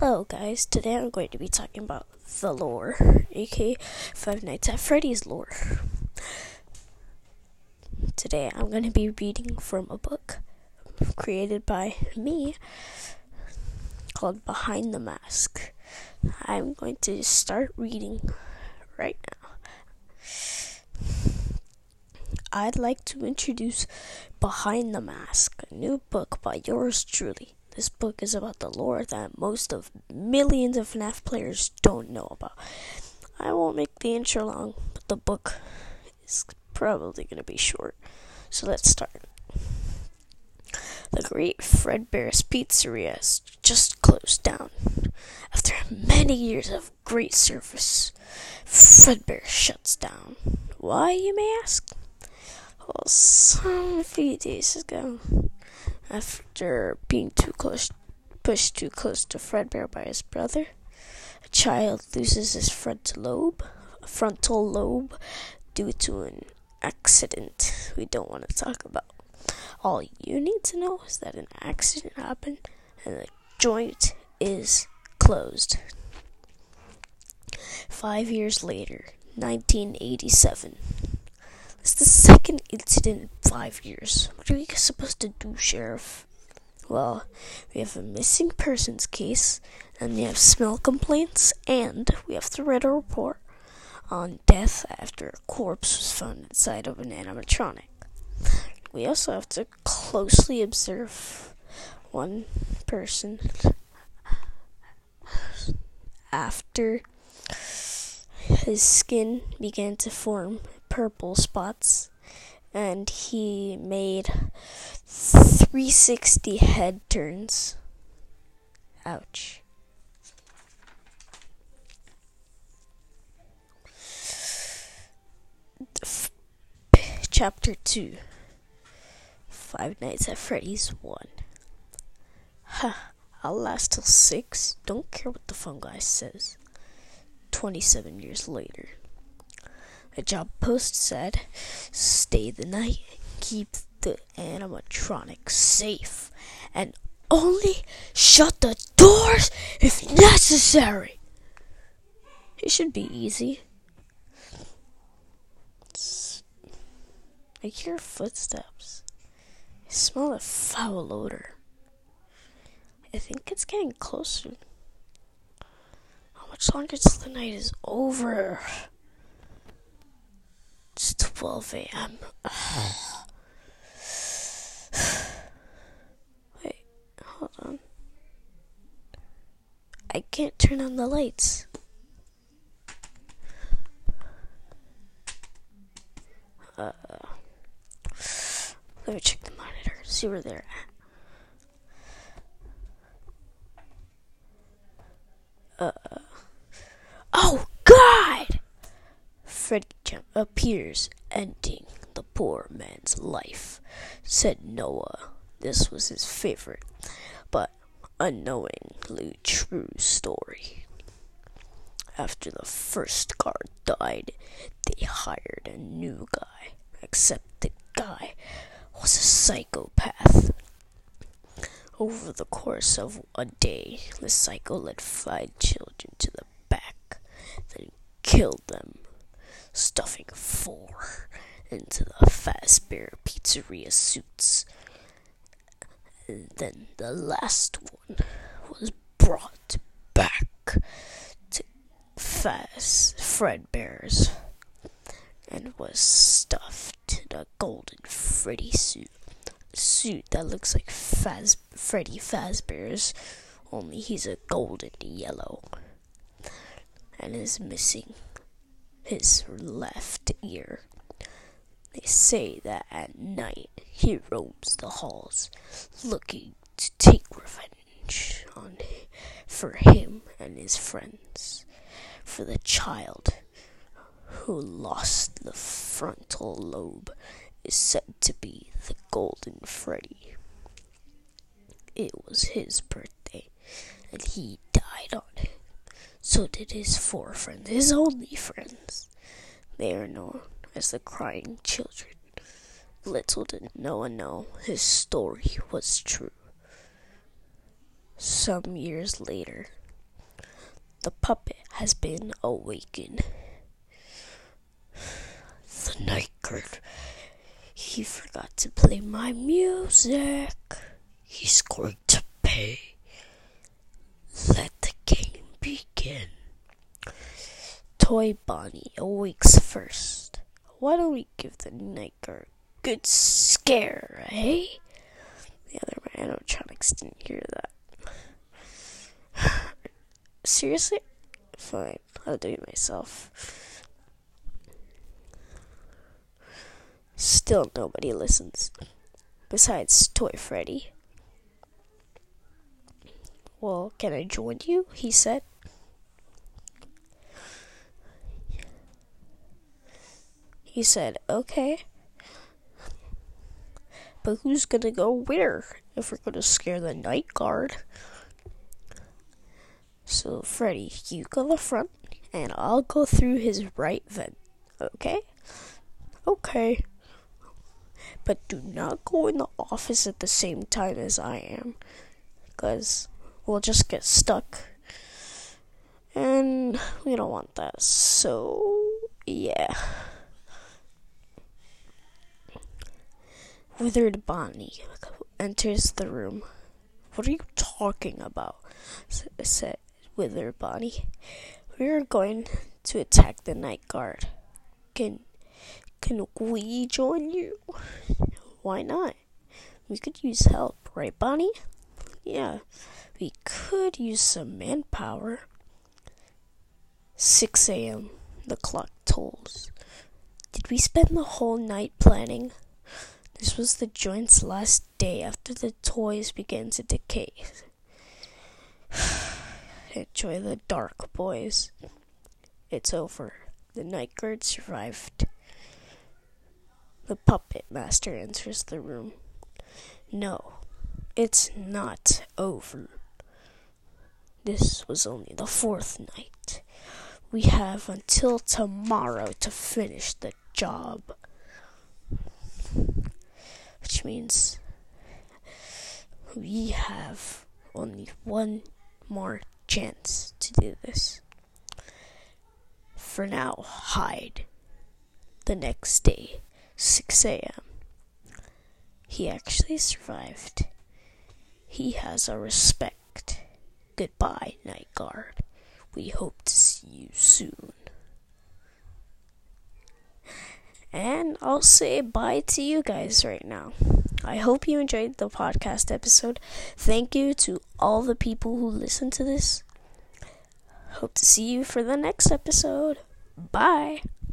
Hello, guys. Today I'm going to be talking about the lore, aka Five Nights at Freddy's lore. Today I'm going to be reading from a book created by me called Behind the Mask. I'm going to start reading right now. I'd like to introduce Behind the Mask, a new book by yours truly. This book is about the lore that most of millions of FNAF players don't know about. I won't make the intro long, but the book is probably going to be short. So let's start. The great Fredbear's Pizzeria has just closed down. After many years of great service, Fredbear shuts down. Why, you may ask? Well, some few days ago, after being too close, pushed too close to Fredbear by his brother. A child loses his frontal lobe, frontal lobe due to an accident we don't want to talk about. All you need to know is that an accident happened and the joint is closed. Five years later, 1987. It's the second incident in five years. What are we supposed to do, Sheriff? Well, we have a missing persons case, and we have smell complaints, and we have to write a report on death after a corpse was found inside of an animatronic. We also have to closely observe one person after his skin began to form purple spots, and he made 360 head turns. Ouch. Chapter 2 Five Nights at Freddy's 1. Ha, huh, I'll last till 6. Don't care what the Phone Guy says. 27 years later. A job post said, Stay the night, keep the animatronics safe, and only shut the doors if necessary. It should be easy. I hear footsteps. I smell a foul odor. I think it's getting closer. How much longer till the night is over? It's 12 a.m. Wait, hold on. I can't turn on the lights. Uh, let me check the monitor, see where they're at. Uh, oh, God! Freddy jump appears, ending the poor man's life, said Noah. This was his favorite, but unknowingly true story. After the first guard died, they hired a new guy, except the guy was a psychopath. Over the course of a day, the psycho led five children to the back, then killed them stuffing four into the Fazbear Pizzeria suits. And then the last one was brought back to Faz Fredbear's and was stuffed in a golden Freddy suit. Suit that looks like Faz Freddy Fazbear's, only he's a golden yellow and is missing his left ear. They say that at night he roams the halls looking to take revenge on for him and his friends for the child who lost the frontal lobe is said to be the golden freddy it was his birthday and he died on it so did his four friends, his only friends. They are known as the Crying Children. Little did Noah know his story was true. Some years later, The puppet has been awakened. The night guard. He forgot to play my music. He's going to pay. Let the game begin. Toy Bonnie awakes first. Why don't we give the Nightguard a good scare, eh? The other animatronics didn't hear that. Seriously? Fine, I'll do it myself. Still nobody listens. Besides Toy Freddy. Well, can I join you? He said. He said, okay. But who's gonna go where if we're gonna scare the night guard? So, Freddy, you go the front, and I'll go through his right vent. Okay? Okay. But do not go in the office at the same time as I am. Because we'll just get stuck. And we don't want that. So, yeah. Withered Bonnie enters the room. What are you talking about? said Withered Bonnie. We are going to attack the night guard. Can can we join you? Why not? We could use help, right, Bonnie? Yeah, we could use some manpower. 6 a.m. The clock tolls. Did we spend the whole night planning? This was the joint's last day after the toys began to decay. Enjoy the dark, boys. It's over. The night guard survived. The puppet master enters the room. No, it's not over. This was only the fourth night. We have until tomorrow to finish the job which means we have only one more chance to do this. For now, hide. The next day, 6 a.m. He actually survived. He has our respect. Goodbye, Night Guard. We hope to see you soon. And I'll say bye to you guys right now. I hope you enjoyed the podcast episode. Thank you to all the people who listen to this. Hope to see you for the next episode. Bye.